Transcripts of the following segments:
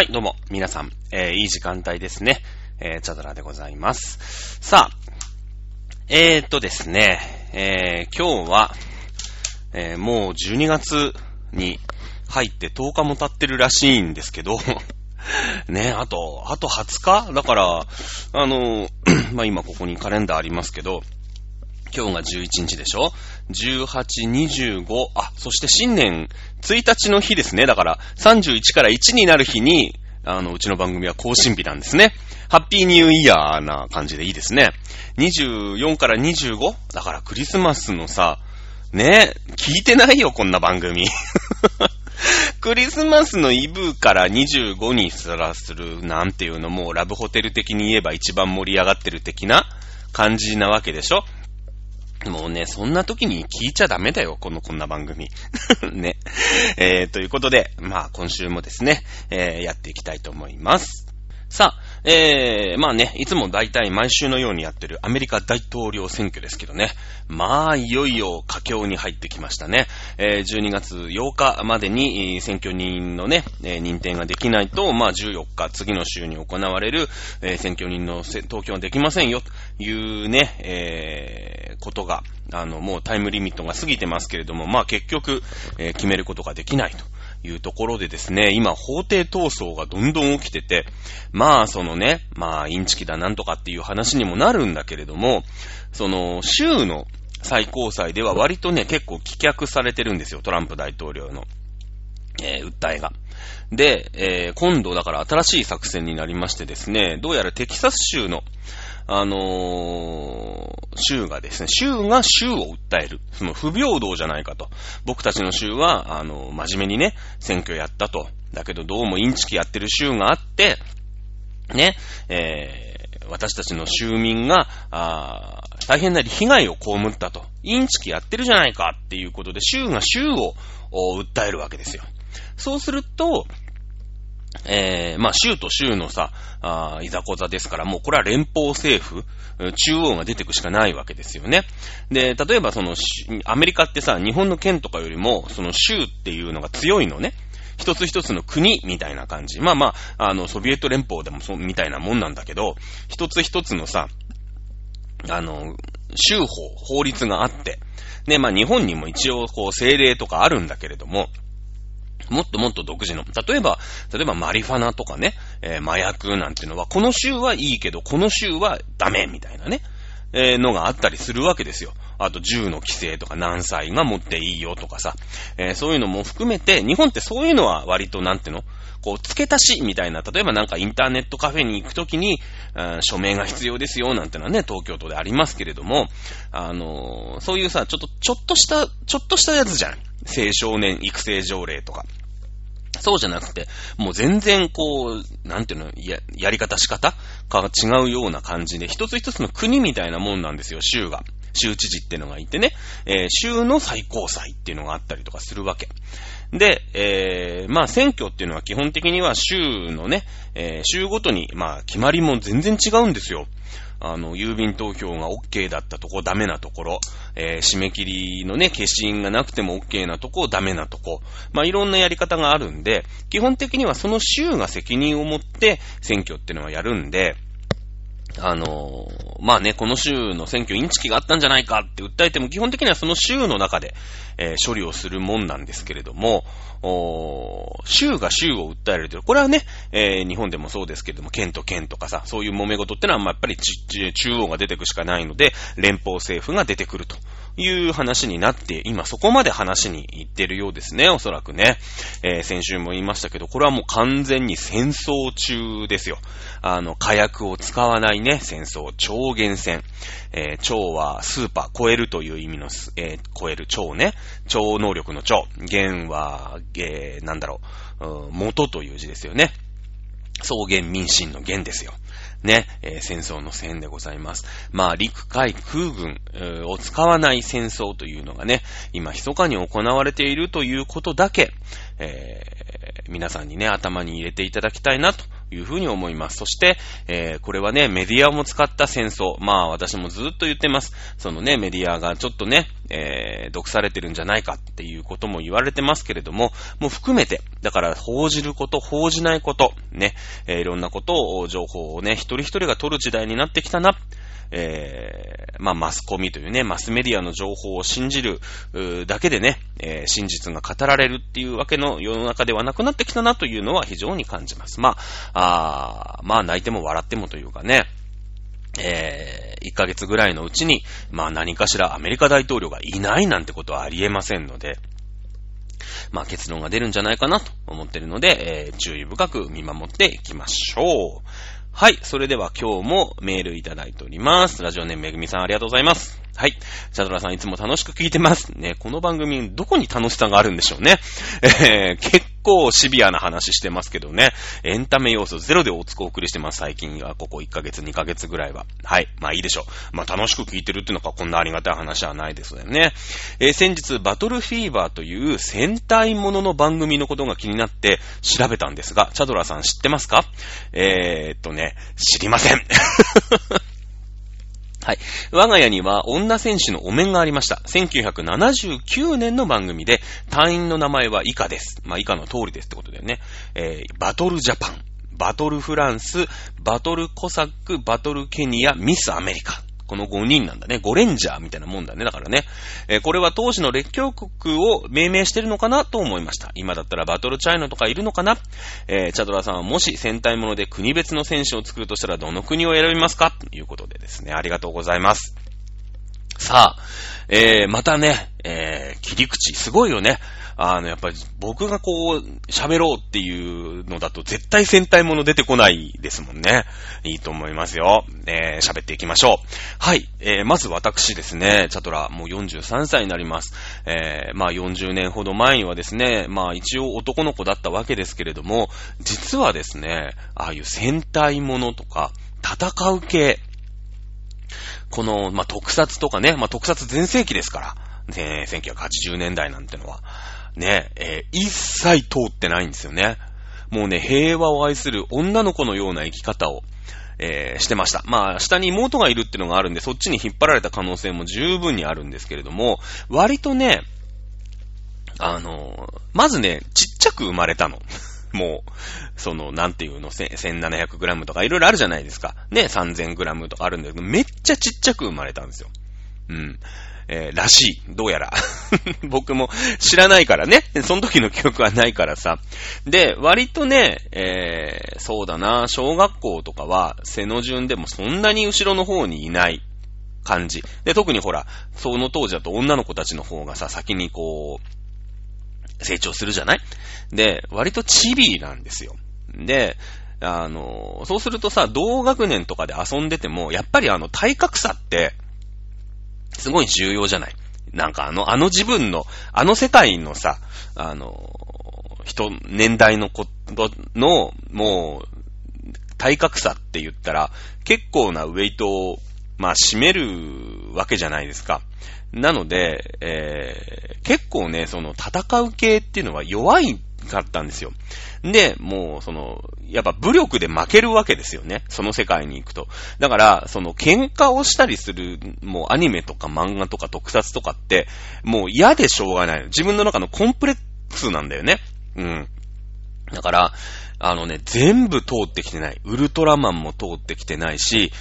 はい、どうも、皆さん、えー、いい時間帯ですね。えー、チャドラでございます。さあ、えーっとですね、えー、今日は、えー、もう12月に入って10日も経ってるらしいんですけど、ね、あと、あと20日？だから、あの、まあ、今ここにカレンダーありますけど、今日が11日でしょ ?18、25、あ、そして新年1日の日ですね。だから31から1になる日に、あの、うちの番組は更新日なんですね。ハッピーニューイヤーな感じでいいですね。24から 25? だからクリスマスのさ、ね、聞いてないよ、こんな番組。クリスマスのイブから25にすらするなんていうのも、ラブホテル的に言えば一番盛り上がってる的な感じなわけでしょ？もうね、そんな時に聞いちゃダメだよ、この、こんな番組。ね。えー、ということで、まあ、今週もですね、えー、やっていきたいと思います。さあ、えー、まあね、いつも大体毎週のようにやってるアメリカ大統領選挙ですけどね。まあ、いよいよ佳境に入ってきましたね。えー、12月8日までに選挙人のね、えー認定ができないと、まあ14日、次の週に行われる、えー選挙人の投票はできませんよ、というね、えーことが、あの、もうタイムリミットが過ぎてますけれども、まあ結局、えー決めることができないと。いうところでですね、今法廷闘争がどんどん起きてて、まあそのね、まあインチキだなんとかっていう話にもなるんだけれども、その州の最高裁では割とね、結構棄却されてるんですよ、トランプ大統領の、えー訴えが。で、えー今度だから新しい作戦になりましてですね、どうやらテキサス州の、あのー州がですね、州が州を訴える。その不平等じゃないかと。僕たちの州は、あの真面目にね、選挙やったと。だけどどうもインチキやってる州があって、ね、えー私たちの州民が、あ大変なり被害を被ったと。インチキやってるじゃないかっていうことで、州が州を訴えるわけですよ。そうすると、えーまあ、州と州のさ、あーいざこざですから、もうこれは連邦政府、中央が出てくしかないわけですよね。で、例えばその、アメリカってさ、日本の県とかよりも、その州っていうのが強いのね。一つ一つの国みたいな感じ。まあまあ、あの、ソビエト連邦でもそう、みたいなもんなんだけど、一つ一つのさ、あの、州法、法律があって、ね、まあ日本にも一応こう政令とかあるんだけれども、もっともっと独自の。例えば、例えばマリファナとかね、えー麻薬なんていうのは、この州はいいけど、この州はダメみたいなね、えーのがあったりするわけですよ。あと、銃の規制とか何歳が持っていいよとかさ、えーそういうのも含めて、日本ってそういうのは割となんていうの？こう、付け足しみたいな、例えばなんかインターネットカフェに行くときに、うん署名が必要ですよなんてのはね、東京都でありますけれども、あのーそういうさ、ちょっと、ちょっとした、ちょっとしたやつじゃん。青少年育成条例とか。そうじゃなくて、もう全然こう、なんていうの、や、やり方仕方が違うような感じで、一つ一つの国みたいなもんなんですよ、州が。州知事ってのがいてね、えー州の最高裁っていうのがあったりとかするわけ。で、えーまあ選挙っていうのは基本的には州のね、えー州ごとに、まあ決まりも全然違うんですよ。あの、郵便投票が OK だったとこ、ダメなところ、えー締め切りのね、消印がなくても OK なとこ、ダメなとこ、まあ、いろんなやり方があるんで、基本的にはその州が責任を持って選挙っていうのはやるんで、あのーまあね、この州の選挙インチキがあったんじゃないかって訴えても、基本的にはその州の中で、えー処理をするもんなんですけれども、お州が州を訴えるという、これはね、えー日本でもそうですけれども、県と県とかさ、そういう揉め事ってのは、まあやっぱり中央が出てくしかないので、連邦政府が出てくると。いう話になって、今そこまで話に行ってるようですね、おそらくね。えー先週も言いましたけど、これはもう完全に戦争中ですよ。あの、火薬を使わないね、戦争、超限戦。えー超はスーパー、超えるという意味の、えー超える超ね。超能力の超。限は、えーなんだろう、元という字ですよね。草原民進の原ですよ。ね、えー戦争の戦でございます。まあ、陸海空軍、を使わない戦争というのがね、今密かに行われているということだけ、えー皆さんにね、頭に入れていただきたいなとというふうに思います。そして、えー、これはね、メディアも使った戦争。まあ私もずっと言ってます。そのね、メディアがちょっとね、えー、毒されてるんじゃないかっていうことも言われてますけれども、もう含めて、だから報じること、報じないこと、ね、えー、いろんなことを、情報をね、一人一人が取る時代になってきたな。えー、まあ、マスコミというね、マスメディアの情報を信じるだけでね、えー、真実が語られるっていうわけの世の中ではなくなってきたなというのは非常に感じます。まあ、あまあ、泣いても笑ってもというかね、えー、1ヶ月ぐらいのうちに、まあ何かしらアメリカ大統領がいないなんてことはありえませんので、まあ結論が出るんじゃないかなと思ってるので、えー、注意深く見守っていきましょう。はい。それでは今日もメールいただいております。ラジオネームめぐみさんありがとうございます。はい。チャドラさんいつも楽しく聞いてます。ね、この番組、どこに楽しさがあるんでしょうね。えー、結構シビアな話してますけどね。エンタメ要素ゼロでおつこお送りしてます。最近は、ここ1ヶ月、2ヶ月ぐらいは。はい。まあいいでしょう。まあ楽しく聞いてるっていうのがこんなありがたい話はないですよね。えー、先日、バトルフィーバーという戦隊ものの番組のことが気になって調べたんですが、チャドラさん知ってますか？えー、っとね、知りません。はい。我が家には女選手のお面がありました。1979年の番組で、隊員の名前は以下です。まあ、以下の通りですってことだよね。えー、バトルジャパン、バトルフランス、バトルコサック、バトルケニア、ミスアメリカ。この5人なんだね。5レンジャーみたいなもんだね。だからね。えー、これは当時の列強国を命名してるのかなと思いました。今だったらバトルチャイナとかいるのかな？えー、チャドラさんはもし戦隊もので国別の選手を作るとしたらどの国を選びますか？ということでですね。ありがとうございます。さあ、えー、またね、えー、切り口、すごいよね。あの、やっぱり僕がこう、喋ろうっていうのだと絶対戦隊もの出てこないですもんね。いいと思いますよ。えー、喋っていきましょう。はい。えー、まず私ですね、チャトラ、もう43歳になります。えー、まあ40年ほど前にはですね、まあ一応男の子だったわけですけれども、実はですね、ああいう戦隊ものとか、戦う系、この、まあ、特撮とかね、まあ、特撮全盛期ですから、ね、1980年代なんてのは。ね、えー、一切通ってないんですよね。もうね、平和を愛する女の子のような生き方を、えー、してました。まあ、下に妹がいるっていうのがあるんで、そっちに引っ張られた可能性も十分にあるんですけれども、割とね、あのー、まずね、ちっちゃく生まれたの。もう、その、なんていうの、1700g とかいろいろあるじゃないですか。ね、3000g とかあるんだけど、めっちゃちっちゃく生まれたんですよ。うん。えー、らしい。どうやら。僕も知らないからね。その時の記憶はないからさ。で、割とね、えー、そうだな、小学校とかは背の順でもそんなに後ろの方にいない感じ。で、特にほら、その当時だと女の子たちの方がさ、先にこう、成長するじゃない？で、割とチビーなんですよ。で、あの、そうするとさ、同学年とかで遊んでても、やっぱりあの、体格差って、すごい重要じゃない。なんかあの、あの自分の、あの世界のさ、あの、人、年代のことの、もう、体格差って言ったら、結構なウェイトを、まあ、占めるわけじゃないですか。なので、えー、結構ね、その戦う系っていうのは弱いかったんですよ。で、もう、その、やっぱ武力で負けるわけですよね。その世界に行くと。だから、その喧嘩をしたりする、もうアニメとか漫画とか特撮とかって、もう嫌でしょうがない。自分の中のコンプレックスなんだよね。うん。だから、あのね、全部通ってきてない。ウルトラマンも通ってきてないし、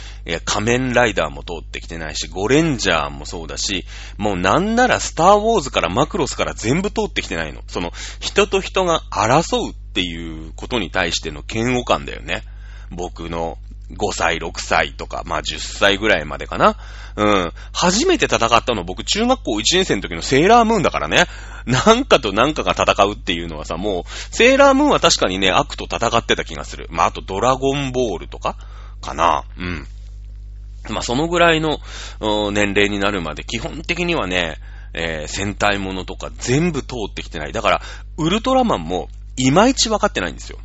仮面ライダーも通ってきてないし、ゴレンジャーもそうだし、もうなんならスターウォーズからマクロスから全部通ってきてないの。その、人と人が争うっていうことに対しての嫌悪感だよね。僕の5歳、6歳とか、まあ10歳ぐらいまでかな。うん。初めて戦ったの僕中学校1年生の時のセーラームーンだからね。なんかとなんかが戦うっていうのはさ、もう、セーラームーンは確かにね、悪と戦ってた気がする。まああとドラゴンボールとかかな。うん。まあそのぐらいの年齢になるまで基本的にはね、えー、戦隊ものとか全部通ってきてない。だから、ウルトラマンもいまいち分かってないんですよ。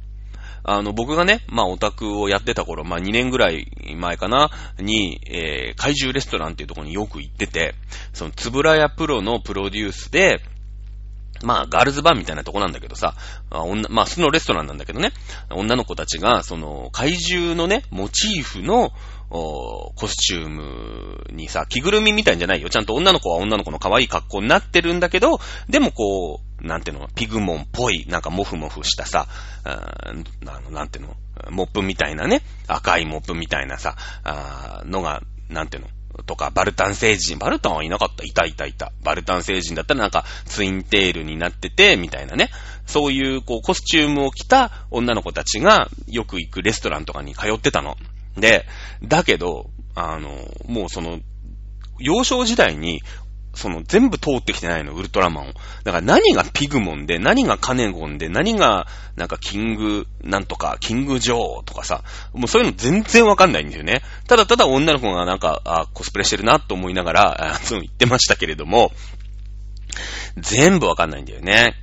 あの、僕がね、まあ、オタクをやってた頃、まあ、2年ぐらい前かな、に、えー、怪獣レストランっていうところによく行ってて、その、つぶらやプロのプロデュースで、まあ、ガールズバーみたいなとこなんだけどさ、あ女まあ、そのレストランなんだけどね、女の子たちが、その、怪獣のね、モチーフの、おコスチュームにさ、着ぐるみみたいんじゃないよ。ちゃんと女の子は女の子の可愛い格好になってるんだけど、でもこう、なんていうの、ピグモンっぽい、なんかモフモフしたさ、あの、なんていうの、モップみたいなね、赤いモップみたいなさ、あのが、なんていうの、とか、バルタン星人。バルタンはいなかったいたいたいた。バルタン星人だったらなんか、ツインテールになってて、みたいなね。そういう、こう、コスチュームを着た女の子たちが、よく行くレストランとかに通ってたの。で、だけど、あの、もうその、幼少時代に、その全部通ってきてないの、ウルトラマンを。だから何がピグモンで、何がカネゴンで、何がなんかキングなんとか、キングジョーとかさ、もうそういうの全然わかんないんだよね。ただただ女の子がなんか、あ、コスプレしてるなと思いながら、あそう言ってましたけれども、全部わかんないんだよね。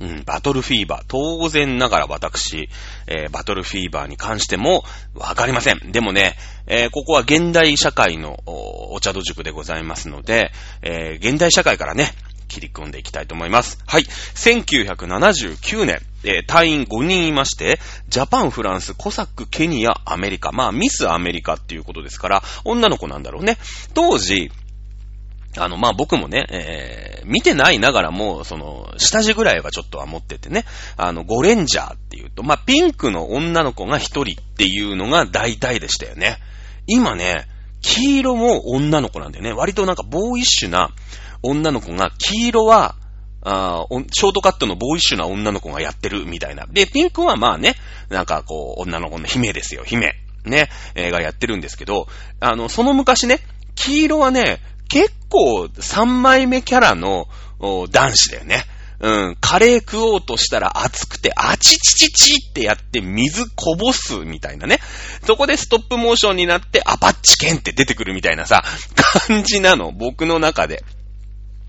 うん、バトルフィーバー。当然ながら私、えー、バトルフィーバーに関してもわかりません。でもね、えー、ここは現代社会のお茶戸塾でございますので、えー、現代社会からね、切り込んでいきたいと思います。はい。1979年、えー、隊員5人いまして、ジャパン、フランス、コサック、ケニア、アメリカ。まあ、ミスアメリカっていうことですから、女の子なんだろうね。当時、あの、まあ、僕もね、えー、見てないながらも、その、下地ぐらいはちょっとは持っててね、あの、ゴレンジャーっていうと、まあ、ピンクの女の子が一人っていうのが大体でしたよね。今ね、黄色も女の子なんだよね。割となんかボーイッシュな女の子が、黄色は、あショートカットのボーイッシュな女の子がやってるみたいな。で、ピンクはまあね、なんかこう、女の子の姫ですよ、姫。ね、えー、がやってるんですけど、あの、その昔ね、黄色はね、結構3枚目キャラの男子だよね。うん、カレー食おうとしたら熱くて、あちちちちってやって水こぼすみたいなね。そこでストップモーションになってアパッチケンって出てくるみたいなさ、感じなの、僕の中で。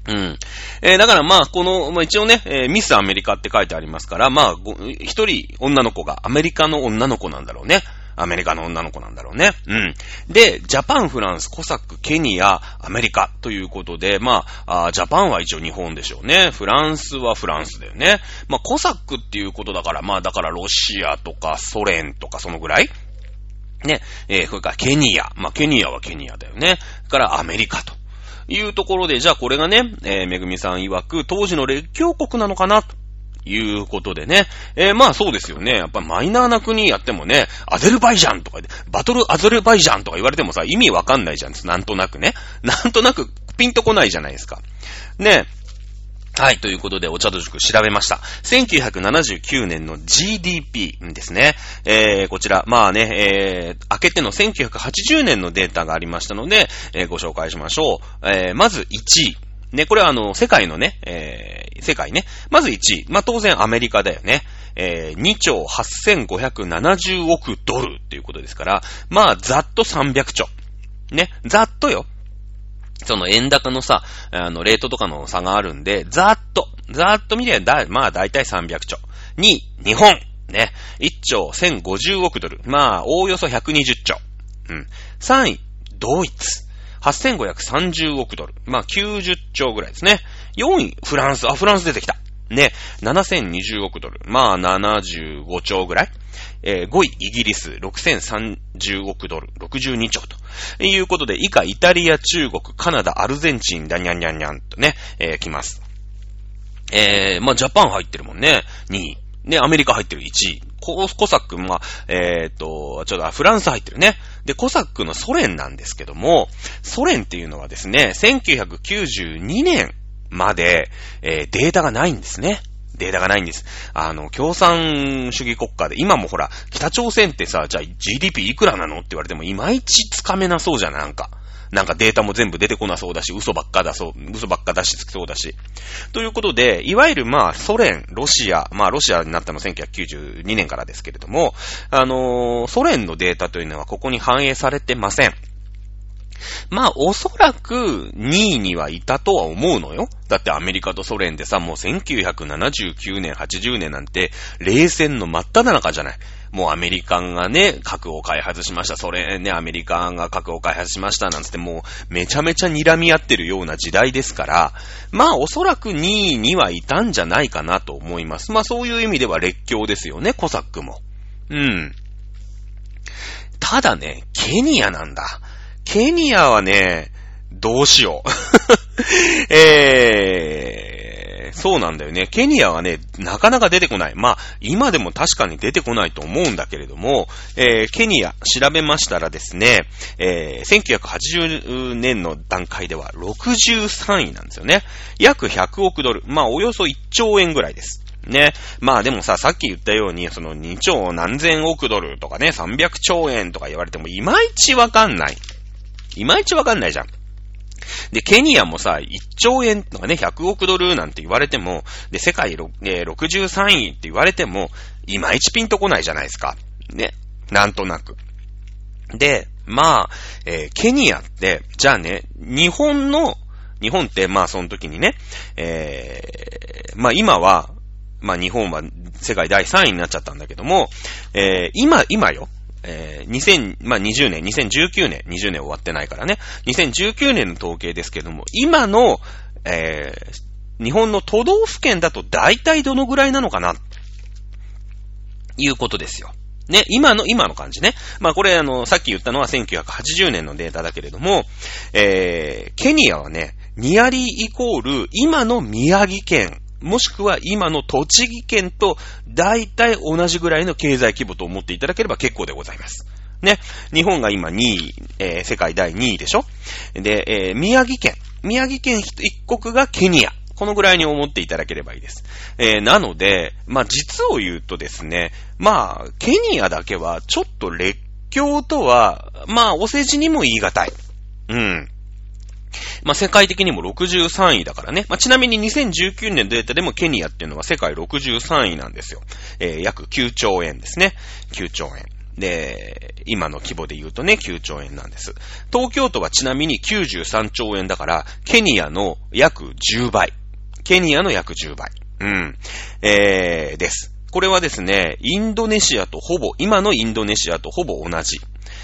うん。えー、だからまあ、この、まあ一応ね、えー、ミスアメリカって書いてありますから、まあ、一人女の子がアメリカの女の子なんだろうね。アメリカの女の子なんだろうね。うん。で、ジャパン、フランス、コサック、ケニア、アメリカということで、まあ、あジャパンは一応日本でしょうね。フランスはフランスだよね。まあ、コサックっていうことだから、まあ、だからロシアとかソ連とかそのぐらいね。えー、それからケニア。まあ、ケニアはケニアだよね。からアメリカと。いうところで、じゃあこれがね、えー、めぐみさん曰く、当時の列強国なのかなと。いうことでね。えー、まあそうですよね。やっぱマイナーな国やってもね、アゼルバイジャンとかでバトルアゼルバイジャンとか言われてもさ、意味わかんないじゃん。なんとなくね。なんとなくピンとこないじゃないですか。ね。はい、ということで、お茶と塾調べました。1979年の GDP ですね。えー、こちら、まあね、えー、開けての1980年のデータがありましたので、えー、ご紹介しましょう。えー、まず1位。ね、これはあの、世界のね、えー、世界ね。まず1位。まあ、当然アメリカだよね。えー、2兆8570億ドルっていうことですから、まあ、ざっと300兆。ね、ざっとよ。その円高のさ、あの、レートとかの差があるんで、ざっと、ざっと見りゃ、だ、まあ、だいたい300兆。2位、日本。ね。1兆1050億ドル。まあ、おおよそ120兆。うん。3位、ドイツ。8530億ドル。まあ、90兆ぐらいですね。4位、フランス。あ、フランス出てきた。ね。7020億ドル。まあ、75兆ぐらい。えー、5位、イギリス、6030億ドル、62兆と。いうことで、以下、イタリア、中国、カナダ、アルゼンチン、ダニャンニャンニャンとね、えー、来ます。えー、まあ、ジャパン入ってるもんね。2位。ね、アメリカ入ってる1位。ココサック、まあ、えー、っと、ちょっと、フランス入ってるね。で、コサックのソ連なんですけども、ソ連っていうのはですね、1992年まで、えー、データがないんですね。データがないんです。あの、共産主義国家で、今もほら、北朝鮮ってさ、じゃあ GDP いくらなの？って言われても、いまいちつかめなそうじゃん、なんか。なんかデータも全部出てこなそうだし、嘘ばっかだそう、嘘ばっか出しつきそうだし。ということで、いわゆるまあ、ソ連、ロシア、まあ、ロシアになったの1992年からですけれども、あのー、ソ連のデータというのはここに反映されてません。まあ、おそらく2位にはいたとは思うのよ。だってアメリカとソ連でさ、もう1979年、80年なんて、冷戦の真っ只中じゃない。もうアメリカンがね、核を開発しました。それね、アメリカンが核を開発しました。なんつってもう、めちゃめちゃ睨み合ってるような時代ですから、まあおそらく2位にはいたんじゃないかなと思います。まあそういう意味では列強ですよね、コサックも。うん。ただね、ケニアなんだ。ケニアはね、どうしよう。えー、そうなんだよね。ケニアはね、なかなか出てこない。まあ、今でも確かに出てこないと思うんだけれども、えー、ケニア調べましたらですね、えー、1980年の段階では63位なんですよね。約100億ドル。まあ、およそ1兆円ぐらいです。ね。まあでもさ、さっき言ったように、その2兆何千億ドルとかね、300兆円とか言われてもいまいちわかんない。いまいちわかんないじゃん。で、ケニアもさ、1兆円とかね、100億ドルなんて言われても、で、世界63位って言われても、いまいちピンとこないじゃないですか。ね。なんとなく。で、まあ、えー、ケニアって、じゃあね、日本の、日本って、まあその時にね、えー、まあ今は、まあ日本は世界第3位になっちゃったんだけども、えー、今、今よ、えー、2020、まあ、20年、2019年、20年終わってないからね、2019年の統計ですけども、今の、えー、日本の都道府県だと大体どのぐらいなのかな、いうことですよ。ね、今の、今の感じね。まあこれあの、さっき言ったのは1980年のデータだけれども、えー、ケニアはね、ニアリーイコール、今の宮城県もしくは今の栃木県と大体同じぐらいの経済規模と思っていただければ結構でございます。ね。日本が今2位、えー、世界第2位でしょ？で、えー、宮城県。宮城県一国がケニア。このぐらいに思っていただければいいです。えー、なので、まあ、実を言うとですね、まあ、ケニアだけはちょっと列強とは、まあ、お世辞にも言い難い。うん。まあ、世界的にも63位だからね。まあ、ちなみに2019年のデータでもケニアっていうのは世界63位なんですよ。えー、約9兆円ですね。9兆円。で、今の規模で言うとね、9兆円なんです。東京都はちなみに93兆円だから、ケニアの約10倍。ケニアの約10倍。うん。えー、です。これはですね、インドネシアとほぼ、今のインドネシアとほぼ同じ。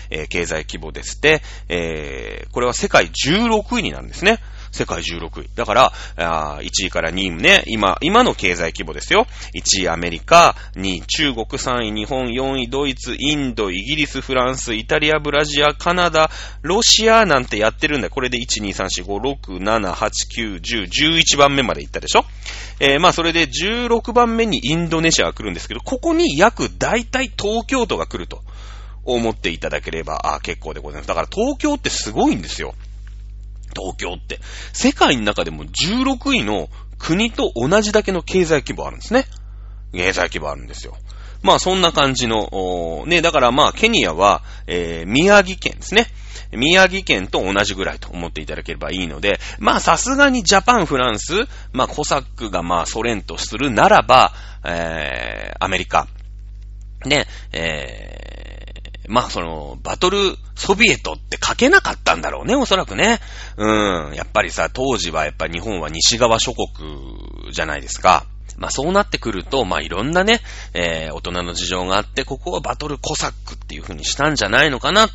えー、経済規模ですって、えー、これは世界16位になるんですね。世界16位。だから、あ1位から2位もね、今、今の経済規模ですよ。1位アメリカ、2位中国、3位日本、4位ドイツ、インド、イギリス、フランス、イタリア、ブラジア、カナダ、ロシアなんてやってるんだよ。これで1、2、3、4、5、6、7、8、9、10、11番目まで行ったでしょえー、まあそれで16番目にインドネシアが来るんですけど、ここに約大体東京都が来ると。思っていただければ、あ結構でございます。だから東京ってすごいんですよ。東京って。世界の中でも16位の国と同じだけの経済規模あるんですね。経済規模あるんですよ。まあそんな感じの、ね、だからまあケニアは、えー、宮城県ですね。宮城県と同じぐらいと思っていただければいいので、まあさすがにジャパン、フランス、まあコサックがまあソ連とするならば、えー、アメリカ、ね、えー、まあその、バトルソビエトって書けなかったんだろうね、おそらくね。うん。やっぱりさ、当時はやっぱ日本は西側諸国じゃないですか。まあそうなってくると、まあいろんなね、えー、大人の事情があって、ここはバトルコサックっていう風にしたんじゃないのかな、と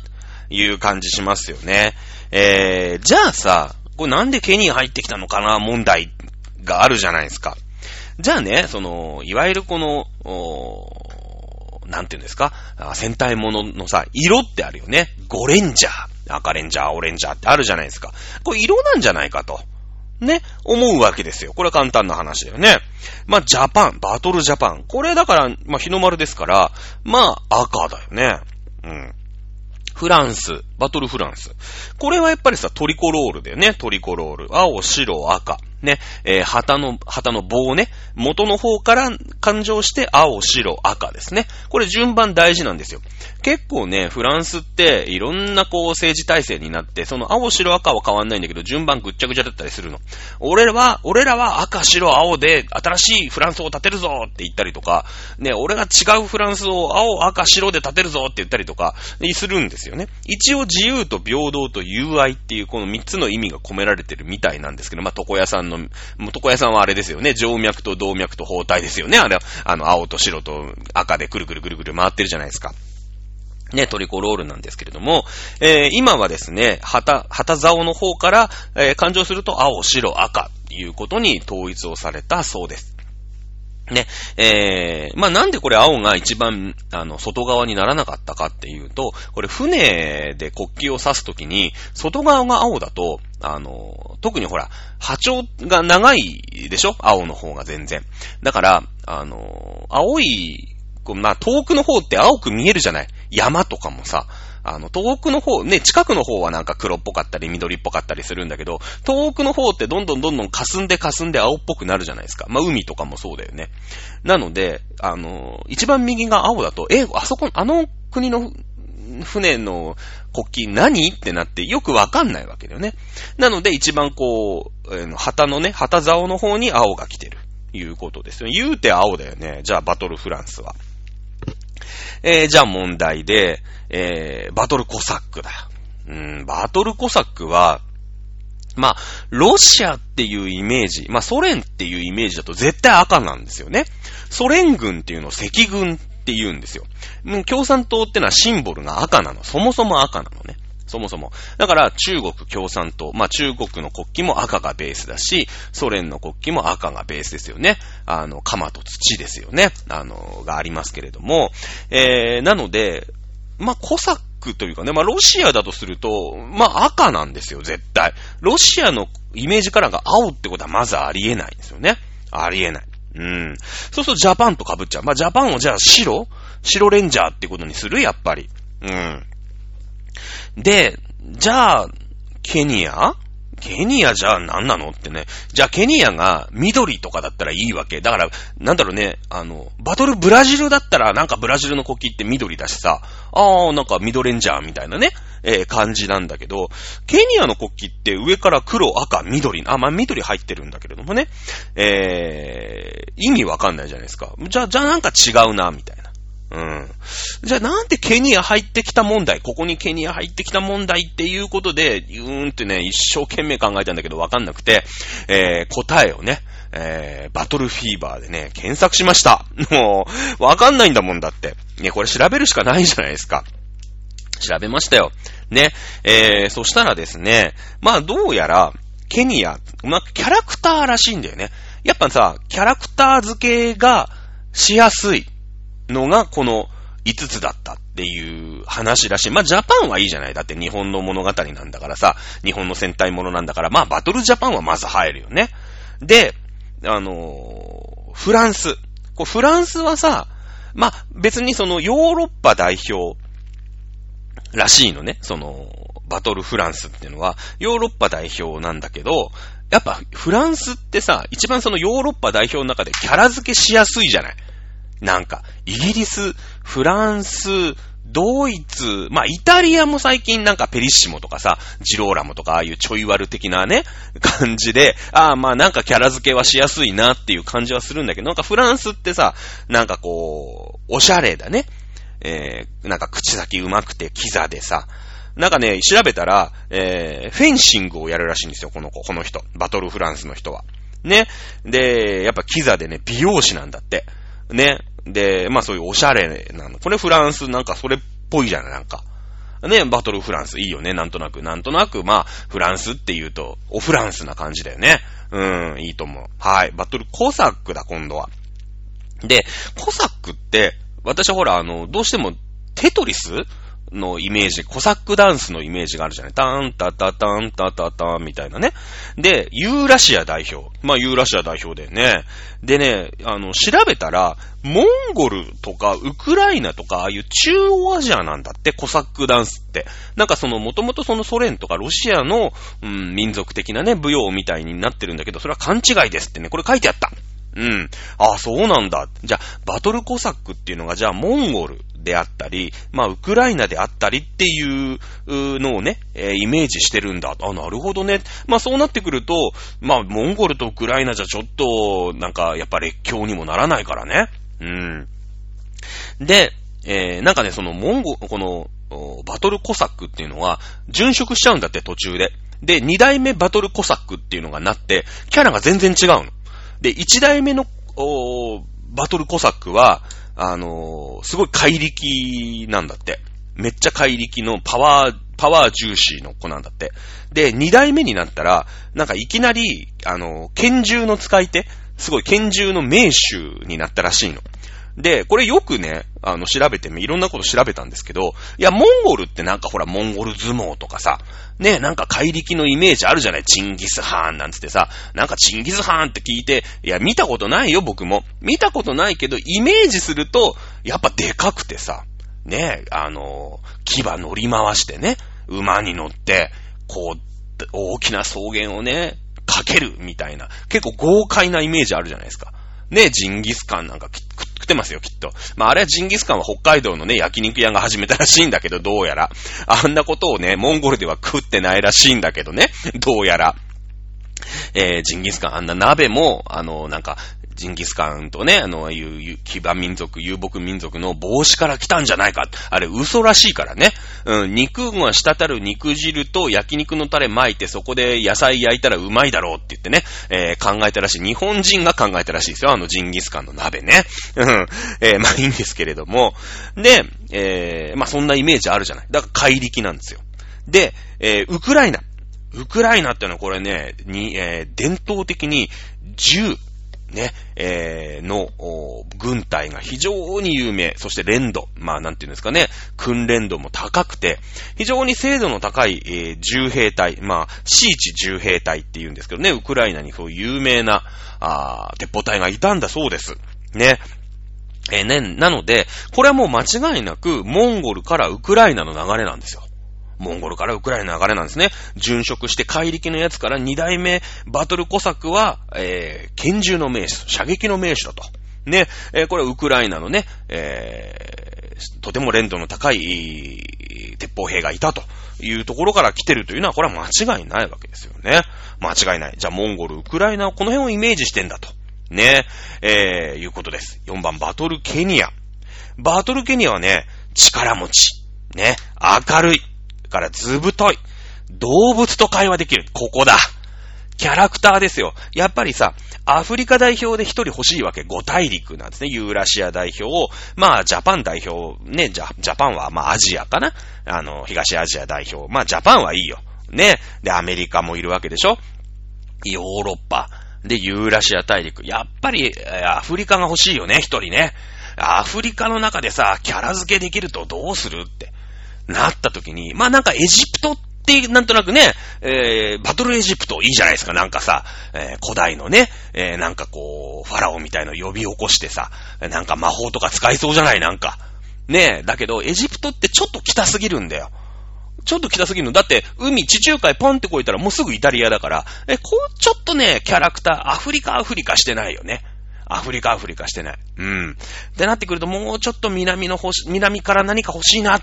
いう感じしますよね。えー、じゃあさ、これなんでケニー入ってきたのかな、問題があるじゃないですか。じゃあね、その、いわゆるこの、なんていうんですか？戦隊もののさ、色ってあるよね。ゴレンジャー。赤レンジャー、オレンジャーってあるじゃないですか。これ色なんじゃないかと。ね、思うわけですよ。これは簡単な話だよね。まあ、ジャパン、バトルジャパン。これだから、まあ、日の丸ですから、まあ、赤だよね。うん。フランス、バトルフランス。これはやっぱりさ、トリコロールだよね。トリコロール。青、白、赤。ね、えー、旗の、旗の棒ね、元の方から勘定して青、白、赤ですね。これ順番大事なんですよ。結構ね、フランスっていろんなこう政治体制になって、その青、白、赤は変わんないんだけど、順番ぐっちゃぐちゃだったりするの。俺らは、俺らは赤、白、青で新しいフランスを建てるぞって言ったりとか、ね、俺が違うフランスを青、赤、白で建てるぞって言ったりとか、するんですよね。一応自由と平等と友愛っていうこの三つの意味が込められてるみたいなんですけど、まあ、床屋さんの、床屋さんはあれですよね、静脈と動脈と包帯ですよね。あれ、あの、青と白と赤でくるくるくるくる回ってるじゃないですか。ね、トリコロールなんですけれども、えー、今はですね、旗、旗竿の方から、えー、勘定すると青、白、赤ということに統一をされたそうです。ね、えー、まあ、なんでこれ青が一番、あの、外側にならなかったかっていうと、これ船で国旗を指すときに、外側が青だと、あの、特にほら、波長が長いでしょ？青の方が全然。だから、あの、青いこう、まあ、遠くの方って青く見えるじゃない山とかもさ、あの、遠くの方、ね、近くの方はなんか黒っぽかったり緑っぽかったりするんだけど、遠くの方ってどんどんどんどん霞んで霞んで青っぽくなるじゃないですか。まあ、海とかもそうだよね。なので、あの、一番右が青だと、え、あそこ、あの国の船の国旗何？ってなってよくわかんないわけだよね。なので一番こう、えー、旗のね、旗竿の方に青が来てる。いうことですよ。言うて青だよね。じゃあバトルフランスは。えー、じゃあ問題で、えー、バトルコサックだ。うん、バトルコサックは、まあ、ロシアっていうイメージ、まあ、ソ連っていうイメージだと絶対赤なんですよね。ソ連軍っていうのを赤軍って言うんですよ。共産党ってのはシンボルが赤なの。そもそも赤なのね。そもそも。だから中国共産党、まあ中国の国旗も赤がベースだし、ソ連の国旗も赤がベースですよね。あの、鎌と土ですよね。あの、がありますけれども。えー、なので、まあコサックというかね、まあロシアだとすると、まあ赤なんですよ、絶対。ロシアのイメージカラーが青ってことはまずありえないんですよね。ありえない。うん。そうするとジャパンと被っちゃう。まあジャパンをじゃあ白？白レンジャーってことにする？やっぱり。うん。で、じゃあ、ケニア？ケニアじゃあ何なのってね。じゃあケニアが緑とかだったらいいわけ。だから、なんだろうね、あの、バトルブラジルだったらなんかブラジルの国旗って緑だしさ、ああ、なんかミドレンジャーみたいなね、えー、感じなんだけど、ケニアの国旗って上から黒、赤、緑、あ、まあ、緑入ってるんだけれどもね、えー、意味わかんないじゃないですか。じゃあ、じゃあなんか違うな、みたいな。うん。じゃあなんでケニア入ってきた問題、ここにケニア入ってきた問題っていうことで、うーんってね、一生懸命考えたんだけどわかんなくて、えー、答えをね、えー、バトルフィーバーでね、検索しました。もう、わかんないんだもんだって。ね、これ調べるしかないじゃないですか。調べましたよ。ね、えー、そしたらですね、まあどうやら、ケニア、まあキャラクターらしいんだよね。やっぱさ、キャラクター付けがしやすい。のがこの5つだったっていう話らしい。まあ、ジャパンはいいじゃない。だって日本の物語なんだからさ、日本の戦隊ものなんだから、まあ、バトルジャパンはまず入るよね。で、あのー、フランス。こうフランスはさ、まあ、別にそのヨーロッパ代表らしいのね。その、バトルフランスっていうのは、ヨーロッパ代表なんだけど、やっぱフランスってさ、一番そのヨーロッパ代表の中でキャラ付けしやすいじゃない。なんか、イギリス、フランス、ドイツ、まあ、イタリアも最近なんかペリッシモとかさ、ジローラモとかああいうちょい悪的なね、感じで、ああまあなんかキャラ付けはしやすいなっていう感じはするんだけど、なんかフランスってさ、なんかこう、おしゃれだね。えー、なんか口先上手くてキザでさ、なんかね、調べたら、えー、フェンシングをやるらしいんですよ、この子、この人。バトルフランスの人は。ね。で、やっぱキザでね、美容師なんだって。ね。で、まあそういうおしゃれなの。これフランスなんかそれっぽいじゃない、なんか。ね、バトルフランスいいよね、なんとなく。なんとなく、まあ、フランスって言うと、オフランスな感じだよね。うん、いいと思う。はい。バトルコサックだ、今度は。で、コサックって、私ほら、あの、どうしても、テトリスのイメージ、コサックダンスのイメージがあるじゃない？タンタタタンタタタンみたいなね。で、ユーラシア代表。まあ、ユーラシア代表でね。でね、あの、調べたら、モンゴルとかウクライナとか、ああいう中央アジアなんだって、コサックダンスって。なんかその、もともとそのソ連とかロシアの、うん、民族的なね、舞踊みたいになってるんだけど、それは勘違いですってね、これ書いてあった。うん。ああ、そうなんだ。じゃあ、バトルコサックっていうのが、じゃあ、モンゴルであったり、まあ、ウクライナであったりっていうのをね、えー、イメージしてるんだ。あ、なるほどね。まあ、そうなってくると、まあ、モンゴルとウクライナじゃちょっと、なんか、やっぱ列強にもならないからね。うん。で、えー、なんかね、その、モンゴ、この、バトルコサックっていうのは、殉職しちゃうんだって、途中で。で、二代目バトルコサックっていうのがなって、キャラが全然違うの。で、一代目の、おバトルコサックは、あのー、すごい怪力なんだって。めっちゃ怪力のパワー、パワージューシーの子なんだって。で、二代目になったら、なんかいきなり、あのー、拳銃の使い手？すごい拳銃の名手になったらしいの。で、これよくね、あの、調べてみ、いろんなこと調べたんですけど、いや、モンゴルってなんかほら、モンゴル相撲とかさ、ね、なんか怪力のイメージあるじゃない？チンギスハーンなんつってさ、なんかチンギスハーンって聞いて、いや、見たことないよ、僕も。見たことないけど、イメージすると、やっぱでかくてさ、ね、あの、牙乗り回してね、馬に乗って、こう、大きな草原をね、かけるみたいな、結構豪快なイメージあるじゃないですか。ね、ジンギスカンなんか食ってますよ、きっと。まあ、あれはジンギスカンは北海道のね、焼肉屋が始めたらしいんだけど、どうやら。あんなことをね、モンゴルでは食ってないらしいんだけどね、どうやら。えー、ジンギスカン、あんな鍋も、あの、なんか、ジンギスカンとね、あの、いう、騎馬民族、遊牧民族の帽子から来たんじゃないか。あれ、嘘らしいからね。うん、肉が滴る肉汁と焼肉のタレ巻いて、そこで野菜焼いたらうまいだろうって言ってね、えー、考えたらしい。日本人が考えたらしいですよ。あのジンギスカンの鍋ね。うん。えー、まあいいんですけれども。で、えー、まあそんなイメージあるじゃない。だから怪力なんですよ。で、え、ウクライナ。ウクライナってのはこれね、に、え、伝統的に銃、ね、えー、の、軍隊が非常に有名。そして連度。まあ、なんていうんですかね。訓練度も高くて、非常に精度の高い、えー、重兵隊。まあ、シーチ重兵隊って言うんですけどね。ウクライナにそう有名な、あ鉄砲隊がいたんだそうです。ね。えー、ね、なので、これはもう間違いなく、モンゴルからウクライナの流れなんですよ。モンゴルからウクライナの流れなんですね。殉職して怪力のやつから二代目バトルコサクは、えー、拳銃の名手、射撃の名手だと。ね、えー、これはウクライナのね、えー、とても連度の高い鉄砲兵がいたというところから来てるというのは、これは間違いないわけですよね。間違いない。じゃあ、モンゴル、ウクライナはこの辺をイメージしてんだと。ね、えー、いうことです。4番、バトルケニア。バトルケニアはね、力持ち。ね、明るい。からずぶとい。動物と会話できる。ここだ。キャラクターですよ。やっぱりさ、アフリカ代表で一人欲しいわけ。5大陸なんですね。ユーラシア代表を、まあ、ジャパン代表、ね、ジャジャパンは、まあ、アジアかなあの、東アジア代表。まあ、ジャパンはいいよ。ね。で、アメリカもいるわけでしょヨーロッパ。で、ユーラシア大陸。やっぱり、アフリカが欲しいよね、一人ね。アフリカの中でさ、キャラ付けできるとどうするって。なった時に、まあなんかエジプトってなんとなくね、えー、バトルエジプトいいじゃないですか。なんかさ、えー、古代のね、えー、なんかこう、ファラオみたいの呼び起こしてさ、なんか魔法とか使いそうじゃない？なんか。ねえ、だけど、エジプトってちょっと北すぎるんだよ。ちょっと北すぎるの。だって、海、地中海ポンって越えたらもうすぐイタリアだから、え、こう、ちょっとね、キャラクター、アフリカ、アフリカしてないよね。アフリカ、アフリカしてない。うん。ってなってくると、もうちょっと南の星、南から何か欲しいな。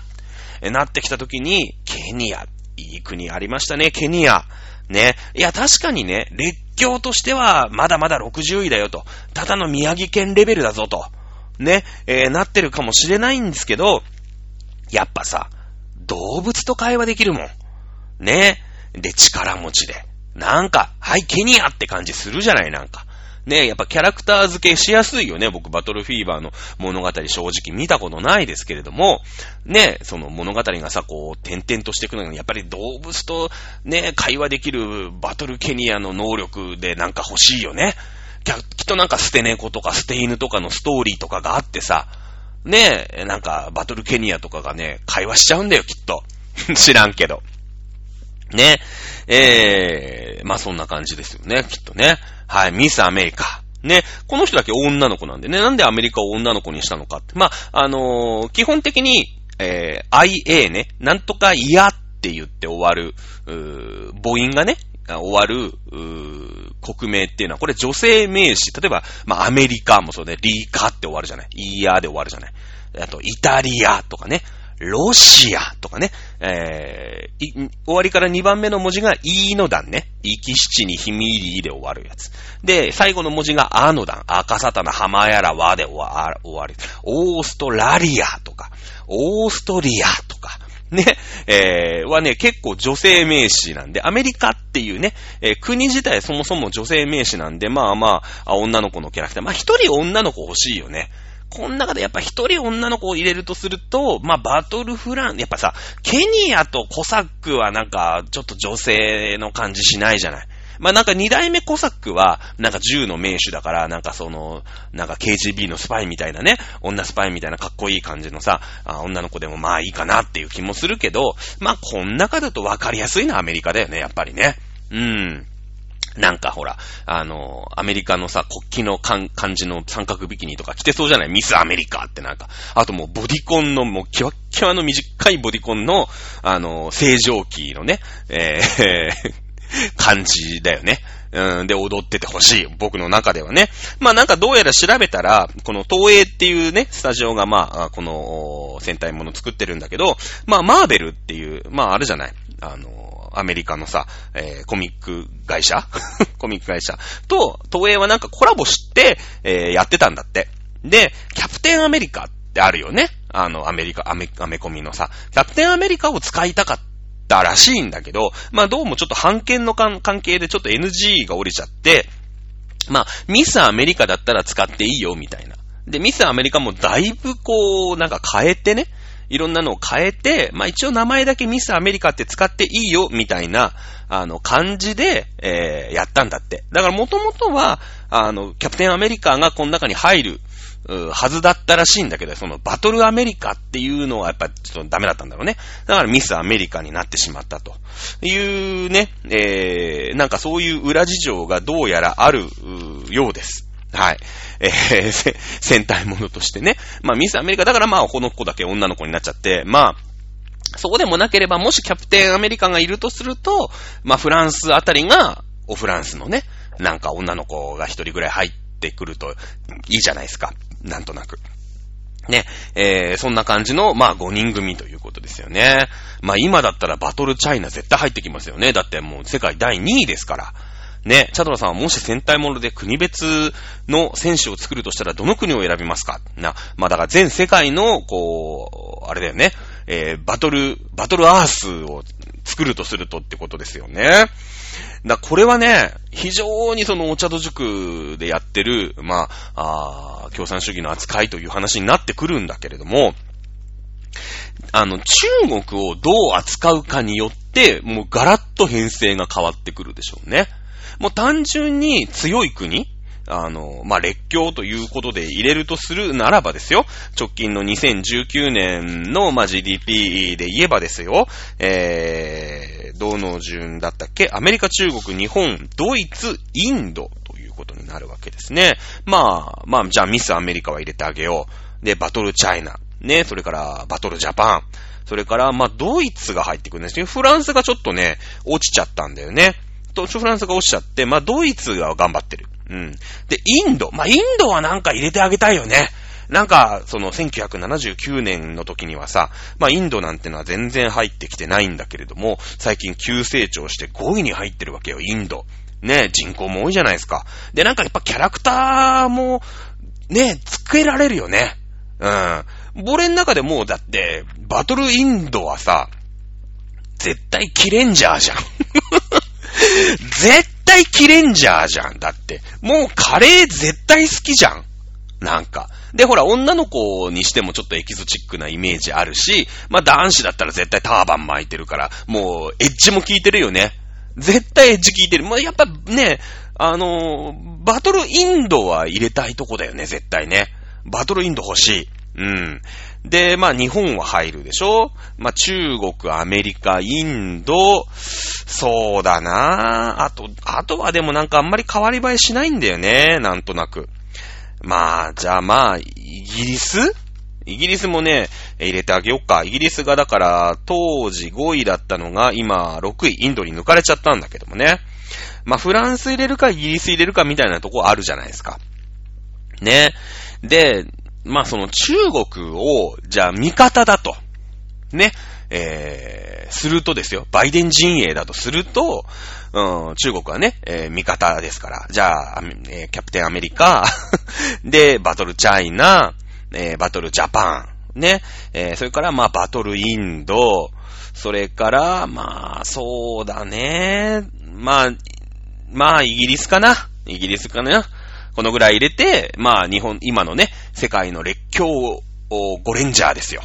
なってきた時に、ケニア。いい国ありましたね、ケニア。ね。いや、確かにね、列強としては、まだまだ60位だよと。ただの宮城県レベルだぞと。ね、えー、なってるかもしれないんですけど、やっぱさ、動物と会話できるもん。ね。で、力持ちで。なんか、はい、ケニアって感じするじゃない、なんか。ね、やっぱキャラクター付けしやすいよね。僕、バトルフィーバーの物語正直見たことないですけれども、ね、その物語がさ、こう、点々としていくのに、やっぱり動物とね、会話できるバトルケニアの能力でなんか欲しいよね。きっとなんか捨て猫とか捨て犬とかのストーリーとかがあってさ、ねえ、なんか、バトルケニアとかがね、会話しちゃうんだよ、きっと。知らんけど。ねえ。ええー、まあそんな感じですよね、きっとね。はい、ミスアメリカ。ね、この人だけ女の子なんでね、なんでアメリカを女の子にしたのかって。まあ、あのー、基本的に、えー、IA ね、なんとか嫌って言って終わる、う母音がね、終わる、う国名っていうのは、これ女性名詞。例えば、まあ、アメリカもそうで、リーカって終わるじゃない。イヤーで終わるじゃない。あと、イタリアとかね。ロシアとかね。えー、終わりから2番目の文字がイの段ね。イキ七にヒミリで終わるやつ。で、最後の文字がアの段。赤サタナ、ハマヤラワで終わる。オーストラリアとか、オーストリアとか、ね、えー、はね、結構女性名詞なんで、アメリカっていうね、えー、国自体そもそも女性名詞なんで、まあまあ、女の子のキャラクター。まあ一人女の子欲しいよね。この中でやっぱ一人女の子を入れるとすると、まあバトルフラン、やっぱさ、ケニアとコサックはなんか、ちょっと女性の感じしないじゃない。まあなんか二代目コサックは、なんか銃の名手だから、なんかその、なんか KGB のスパイみたいなね、女スパイみたいなかっこいい感じのさ、女の子でもまあいいかなっていう気もするけど、まあこん中だとわかりやすいのはアメリカだよね、やっぱりね。うん。なんかほら、あの、アメリカのさ、国旗の感じの三角ビキニとか着てそうじゃない？ミスアメリカってなんか。あともうボディコンのもうキワッキワの短いボディコンの、あの、正常期のね、えー感じだよね。うん、で、踊っててほしい。僕の中ではね。まあなんかどうやら調べたら、この東映っていうね、スタジオがまあ、この戦隊もの作ってるんだけど、まあマーベルっていう、まああるじゃない？あの、アメリカのさ、えー、コミック会社？コミック会社と、東映はなんかコラボして、えー、やってたんだって。で、キャプテンアメリカってあるよね。あの、アメリカ、アメ、アメコミのさ、キャプテンアメリカを使いたかったらしいんだけど、まあどうもちょっと判権の関係でちょっと NG が降りちゃって、まあ、ミスアメリカだったら使っていいよ、みたいな。で、ミスアメリカもだいぶこう、なんか変えてね、いろんなのを変えて、まあ一応名前だけミスアメリカって使っていいよ、みたいな、あの、感じで、えー、やったんだって。だから元々は、あの、キャプテンアメリカがこの中に入る、はずだったらしいんだけど、そのバトルアメリカっていうのはやっぱちょっとダメだったんだろうね。だからミスアメリカになってしまったというね、えー、なんかそういう裏事情がどうやらあるようです。はい。えー、戦隊ものとしてね。まあミスアメリカだからまあこの子だけ女の子になっちゃって、まあ、そうでもなければ、もしキャプテンアメリカがいるとすると、まあフランスあたりが、おフランスのね、なんか女の子が一人ぐらい入ってくるといいじゃないですか。なんとなく。ね、えー、そんな感じの、まあ5人組ということですよね。まあ今だったらバトルチャイナ絶対入ってきますよね。だってもう世界第2位ですから。ね、チャドラさんはもし戦隊もので国別の選手を作るとしたらどの国を選びますか？な、まあだから全世界の、こう、あれだよね、えー、バトル、バトルアースを作るとするとってことですよね。だこれはね、非常にそのお茶戸塾でやってる、まあ、あ共産主義の扱いという話になってくるんだけれども、あの、中国をどう扱うかによって、もうガラッと編成が変わってくるでしょうね。もう単純に強い国あの、まあ、列強ということで入れるとするならばですよ。直近の2019年の、まあ、GDP で言えばですよ。えー、どの順だったっけ？アメリカ、中国、日本、ドイツ、インドということになるわけですね。まあ、まあ、じゃあミスアメリカは入れてあげよう。で、バトルチャイナ。ね、それからバトルジャパン。それから、まあ、ドイツが入ってくるんですけど、フランスがちょっとね、落ちちゃったんだよね。と、フランスが落ちちゃって、まあ、ドイツが頑張ってる。うん。で、インド。まあ、インドはなんか入れてあげたいよね。なんか、その1979年の時にはさ、まあインドなんてのは全然入ってきてないんだけれども、最近急成長して5位に入ってるわけよ、インド。ね、人口も多いじゃないですか。で、なんかやっぱキャラクターも、ね、作けられるよね。うん。俺の中でもうだって、バトルインドはさ、絶対キレンジャーじゃん。絶対キレンジャーじゃん。だって。もうカレー絶対好きじゃん。なんか。で、ほら、女の子にしてもちょっとエキゾチックなイメージあるし、まあ男子だったら絶対ターバン巻いてるから、もうエッジも効いてるよね。絶対エッジ効いてる。まあやっぱね、あのー、バトルインドは入れたいとこだよね、絶対ね。バトルインド欲しい。うん。で、まあ日本は入るでしょ？まあ中国、アメリカ、インド、そうだなあと、あとはでもなんかあんまり変わり映えしないんだよね、なんとなく。まあ、じゃあまあ、イギリス？イギリスもね、入れてあげよっか。イギリスがだから、当時5位だったのが、今6位、インドに抜かれちゃったんだけどもね。まあ、フランス入れるか、イギリス入れるかみたいなとこあるじゃないですか。ね。で、まあ、その中国を、じゃあ味方だと。ね。えー、するとですよ。バイデン陣営だとすると、うん、中国はね、えー、味方ですから。じゃあ、えー、キャプテンアメリカ、で、バトルチャイナ、えー、バトルジャパン、ね、えー、それから、まあ、バトルインド、それから、まあ、そうだね、まあ、まあ、イギリスかな。イギリスかな。このぐらい入れて、まあ、日本、今のね、世界の列強ゴレンジャーですよ。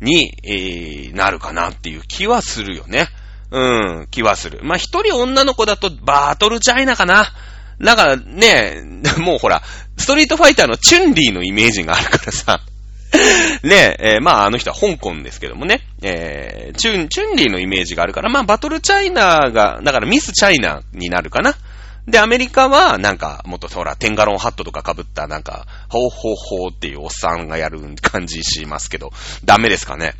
に、えー、なるかなっていう気はするよね。うん、気はする。まあ、一人女の子だとバトルチャイナかな。なんかね、もうほら、ストリートファイターのチュンリーのイメージがあるからさ。ねえ、えー、まああの人は香港ですけどもね、えー、チュン、チュンリーのイメージがあるから、まあバトルチャイナが、だからミスチャイナになるかな。で、アメリカは、なんか、もっとほら、テンガロンハットとか被った、なんか、ほうほうほうっていうおっさんがやる感じしますけど、ダメですかね。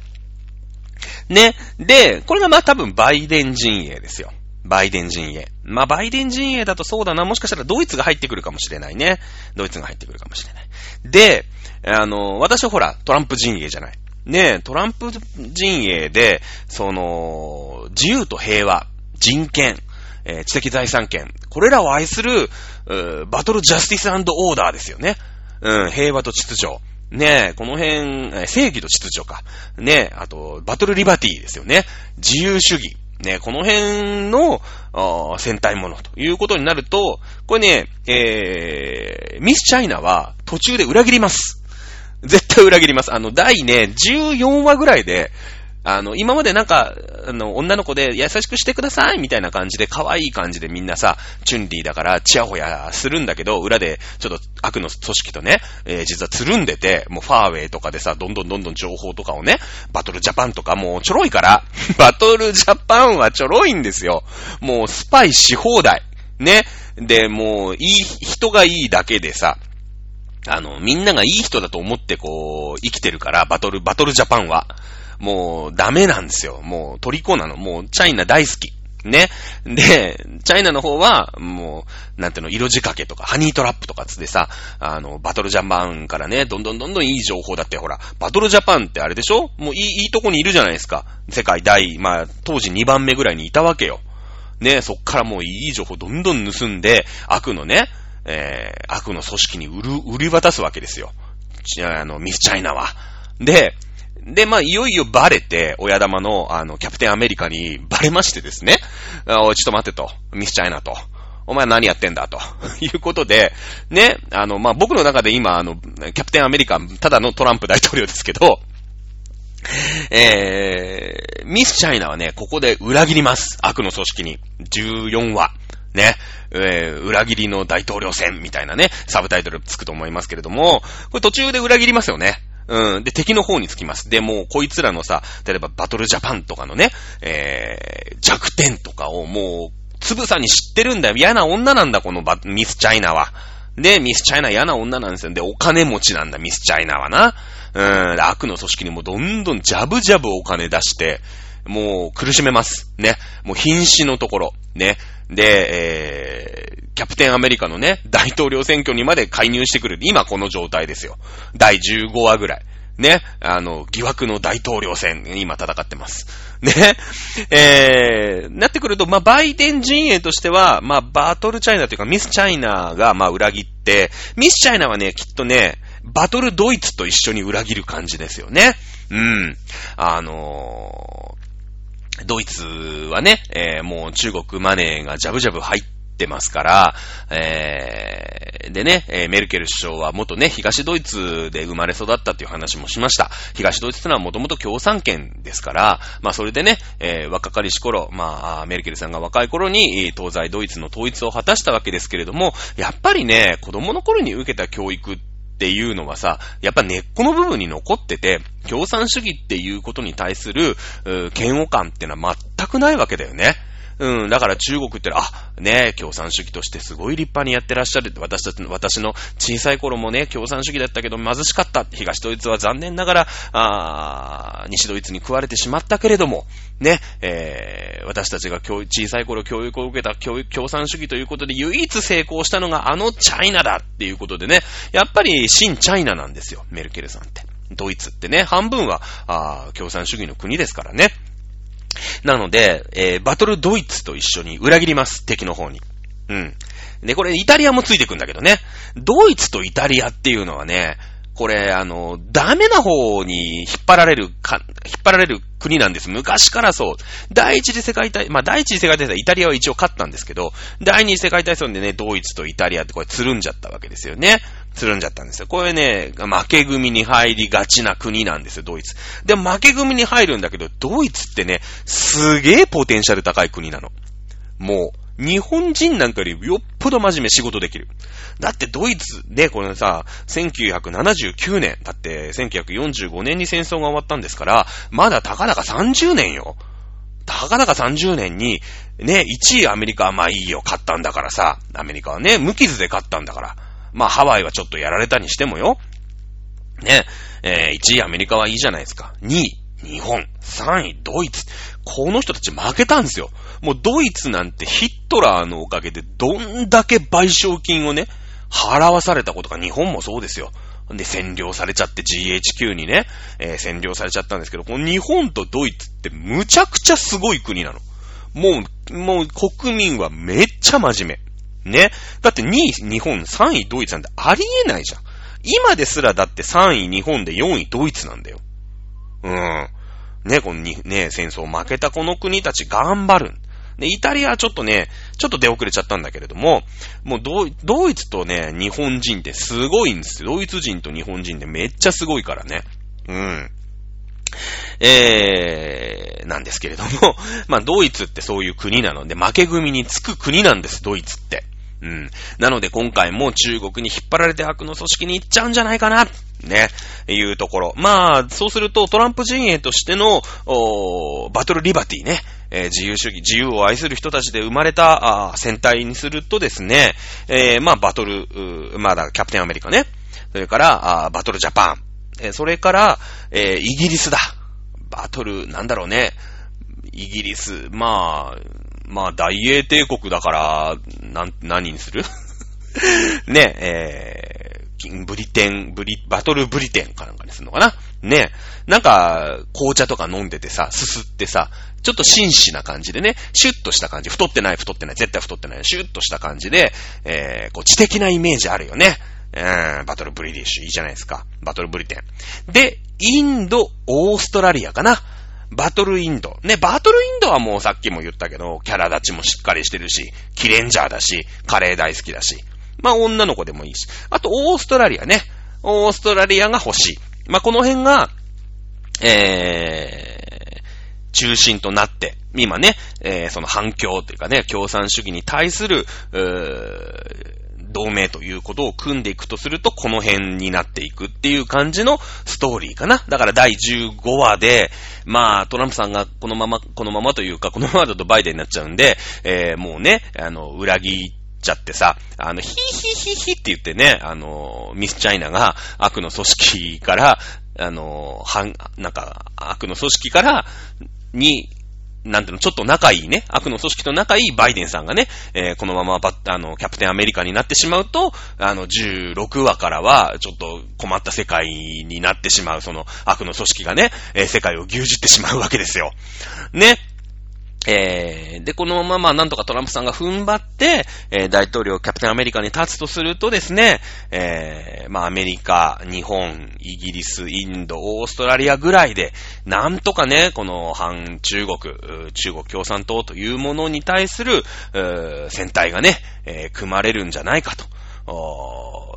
ね。で、これがまあ多分バイデン陣営ですよ。バイデン陣営。まあ、バイデン陣営だとそうだな。もしかしたらドイツが入ってくるかもしれないね。ドイツが入ってくるかもしれない。で、あの、私はほら、トランプ陣営じゃない。ねトランプ陣営で、その、自由と平和、人権、えー、知的財産権、これらを愛する、バトルジャスティスオーダーですよね。うん、平和と秩序。ねえこの辺、正義と秩序か。ねえあと、バトルリバティですよね。自由主義。ねえ、この辺の、戦隊ものということになると、これね、えー、ミスチャイナは途中で裏切ります。絶対裏切ります。あの、第ね、14話ぐらいで、あの、今までなんか、あの、女の子で優しくしてくださいみたいな感じで、可愛い感じでみんなさ、チュンリーだからチヤホヤするんだけど、裏でちょっと悪の組織とね、えー、実はつるんでて、もうファーウェイとかでさ、どんどんどんどん情報とかをね、バトルジャパンとかもうちょろいから、バトルジャパンはちょろいんですよ。もうスパイし放題。ね。で、もう、いい、人がいいだけでさ、あの、みんながいい人だと思ってこう、生きてるから、バトル、バトルジャパンは。もうダメなんですよ。もう虜なの。もうチャイナ大好き。ね。で、チャイナの方は、もう、なんていうの、色仕掛けとか、ハニートラップとかつってさ、あの、バトルジャパンからね、どんどんどんどんいい情報だって、ほら、バトルジャパンってあれでしょ？もういい、いいとこにいるじゃないですか。世界第、まあ、当時2番目ぐらいにいたわけよ。ね、そっからもういい情報どんどん盗んで、悪のね、えー、悪の組織に売る、売り渡すわけですよ。あの、ミスチャイナは。で、で、まあ、いよいよバレて、親玉の、あの、キャプテンアメリカにバレましてですね。おい、ちょっと待ってと。ミスチャイナと。お前何やってんだと。いうことで、ね、あの、まあ、僕の中で今、あの、キャプテンアメリカ、ただのトランプ大統領ですけど、えー、ミスチャイナはね、ここで裏切ります。悪の組織に。14話。ね、えー、裏切りの大統領選みたいなね、サブタイトルつくと思いますけれども、これ途中で裏切りますよね。うん。で、敵の方につきます。で、もう、こいつらのさ、例えばバトルジャパンとかのね、えー、弱点とかをもう、つぶさに知ってるんだよ。嫌な女なんだ、このバミスチャイナは。で、ミスチャイナ嫌な女なんですよ。で、お金持ちなんだ、ミスチャイナはな。うん、悪の組織にもどんどんジャブジャブお金出して、もう苦しめます。ね。もう瀕死のところ。ね。で、えー、キャプテンアメリカのね、大統領選挙にまで介入してくる。今この状態ですよ。第15話ぐらい。ね。あの、疑惑の大統領選、今戦ってます。ね。えー、なってくると、まあ、バイデン陣営としては、まあ、バトルチャイナというか、ミスチャイナが、まあ、裏切って、ミスチャイナはね、きっとね、バトルドイツと一緒に裏切る感じですよね。うん。あの、ドイツはね、えー、もう中国マネーがジャブジャブ入ってますから、えー、でね、え、メルケル首相は元ね、東ドイツで生まれ育ったっていう話もしました。東ドイツってのはもともと共産圏ですから、まあそれでね、えー、若かりし頃、まあ、メルケルさんが若い頃に東西ドイツの統一を果たしたわけですけれども、やっぱりね、子供の頃に受けた教育ってっていうのはさ、やっぱ根っこの部分に残ってて、共産主義っていうことに対する、嫌悪感ってのは全くないわけだよね。うん、だから中国ってあ、ね、共産主義としてすごい立派にやってらっしゃる、私たちの、私の小さい頃もね、共産主義だったけど貧しかった。東ドイツは残念ながら、あ西ドイツに食われてしまったけれども、ね、えー、私たちが小さい頃教育を受けた共産主義ということで唯一成功したのがあのチャイナだっていうことでね、やっぱり新チャイナなんですよ、メルケルさんって。ドイツってね、半分は、あ共産主義の国ですからね。なので、えー、バトルドイツと一緒に裏切ります、敵の方に。うん。で、これイタリアもついてくんだけどね。ドイツとイタリアっていうのはね、これ、あの、ダメな方に引っ張られるか、引っ張られる国なんです。昔からそう。第一次世界大、まあ、第一次世界大戦イタリアは一応勝ったんですけど、第二次世界大戦でね、ドイツとイタリアってこれつるんじゃったわけですよね。つるんじゃったんですよ。これね、負け組に入りがちな国なんですよ、ドイツ。で、負け組に入るんだけど、ドイツってね、すげえポテンシャル高い国なの。もう、日本人なんかよりよっぽど真面目仕事できる。だってドイツで、このさ、1979年、だって1945年に戦争が終わったんですから、まだたかだか30年よ。たかだか30年に、ね、1位アメリカはまあいいよ、勝ったんだからさ、アメリカはね、無傷で勝ったんだから。まあハワイはちょっとやられたにしてもよ。ね、えー、1位アメリカはいいじゃないですか。2位、日本。3位、ドイツ。この人たち負けたんですよ。もうドイツなんてヒットラーのおかげでどんだけ賠償金をね、払わされたことか、日本もそうですよ。で、占領されちゃって GHQ にね、えー、占領されちゃったんですけど、この日本とドイツってむちゃくちゃすごい国なの。もう、もう国民はめっちゃ真面目。ね。だって2位日本、3位ドイツなんてありえないじゃん。今ですらだって3位日本で4位ドイツなんだよ。うん。ね、このに、ね、戦争負けたこの国たち頑張る。で、イタリアはちょっとね、ちょっと出遅れちゃったんだけれども、もうドイドイツとね、日本人ってすごいんですよ。ドイツ人と日本人ってめっちゃすごいからね。うん。えー、なんですけれども、まあ、ドイツってそういう国なので、負け組につく国なんです、ドイツって。うん。なので今回も中国に引っ張られて悪の組織に行っちゃうんじゃないかな、ね、いうところ。まあ、そうするとトランプ陣営としての、バトルリバティね、えー、自由主義、自由を愛する人たちで生まれた、あ戦隊にするとですね、えー、まあ、バトル、まあ、だキャプテンアメリカね。それから、あバトルジャパン。えー、それから、えー、イギリスだ。バトル、なんだろうね。イギリス、まあ、まあ、大英帝国だから、なん、何にする？ね、えー、ブリテン、ブリ、バトルブリテンかなんかにするのかな？ね。なんか、紅茶とか飲んでてさ、すすってさ、ちょっと紳士な感じでね、シュッとした感じ、太ってない、太ってない、絶対太ってない、シュッとした感じで、えー、こう、知的なイメージあるよね。うん、バトルブリティッシュ、いいじゃないですか。バトルブリテン。で、インド、オーストラリアかな？バトルインド。ね、バトルインドはもうさっきも言ったけど、キャラ立ちもしっかりしてるし、キレンジャーだし、カレー大好きだし。まあ女の子でもいいし。あと、オーストラリアね。オーストラリアが欲しい。まあこの辺が、えー、中心となって、今ね、えー、その反響というかね、共産主義に対する、うー同盟ということを組んでいくとすると、この辺になっていくっていう感じのストーリーかな。だから第15話で、まあ、トランプさんがこのまま、このままというか、このままだとバイデンになっちゃうんで、えー、もうね、あの、裏切っちゃってさ、あの、ヒーヒーヒーヒーって言ってね、あの、ミスチャイナが悪の組織から、あの、反、なんか、悪の組織から、に、なんていうの、ちょっと仲いいね、悪の組織と仲いいバイデンさんがね、えー、このままバッ、あの、キャプテンアメリカになってしまうと、あの、16話からは、ちょっと困った世界になってしまう、その、悪の組織がね、えー、世界を牛耳ってしまうわけですよ。ね。えー、で、このままなんとかトランプさんが踏ん張って、えー、大統領キャプテンアメリカに立つとするとですね、えー、まあアメリカ、日本、イギリス、インド、オーストラリアぐらいで、なんとかね、この反中国、中国共産党というものに対する、戦隊がね、えー、組まれるんじゃないかと。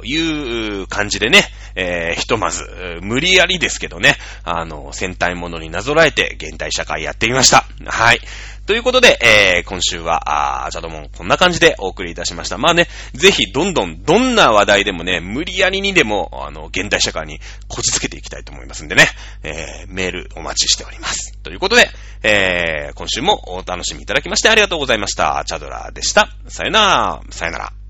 いう感じでね、えー、ひとまず、無理やりですけどね、あの、戦隊ものになぞらえて現代社会やってみました。はい。ということで、えー、今週は、あー、チャドモンこんな感じでお送りいたしました。まあね、ぜひどんどん、どんな話題でもね、無理やりにでも、あの、現代社会にこじつけていきたいと思いますんでね、えー、メールお待ちしております。ということで、えー、今週もお楽しみいただきましてありがとうございました。チャドラーでした。さよなら。さよなら。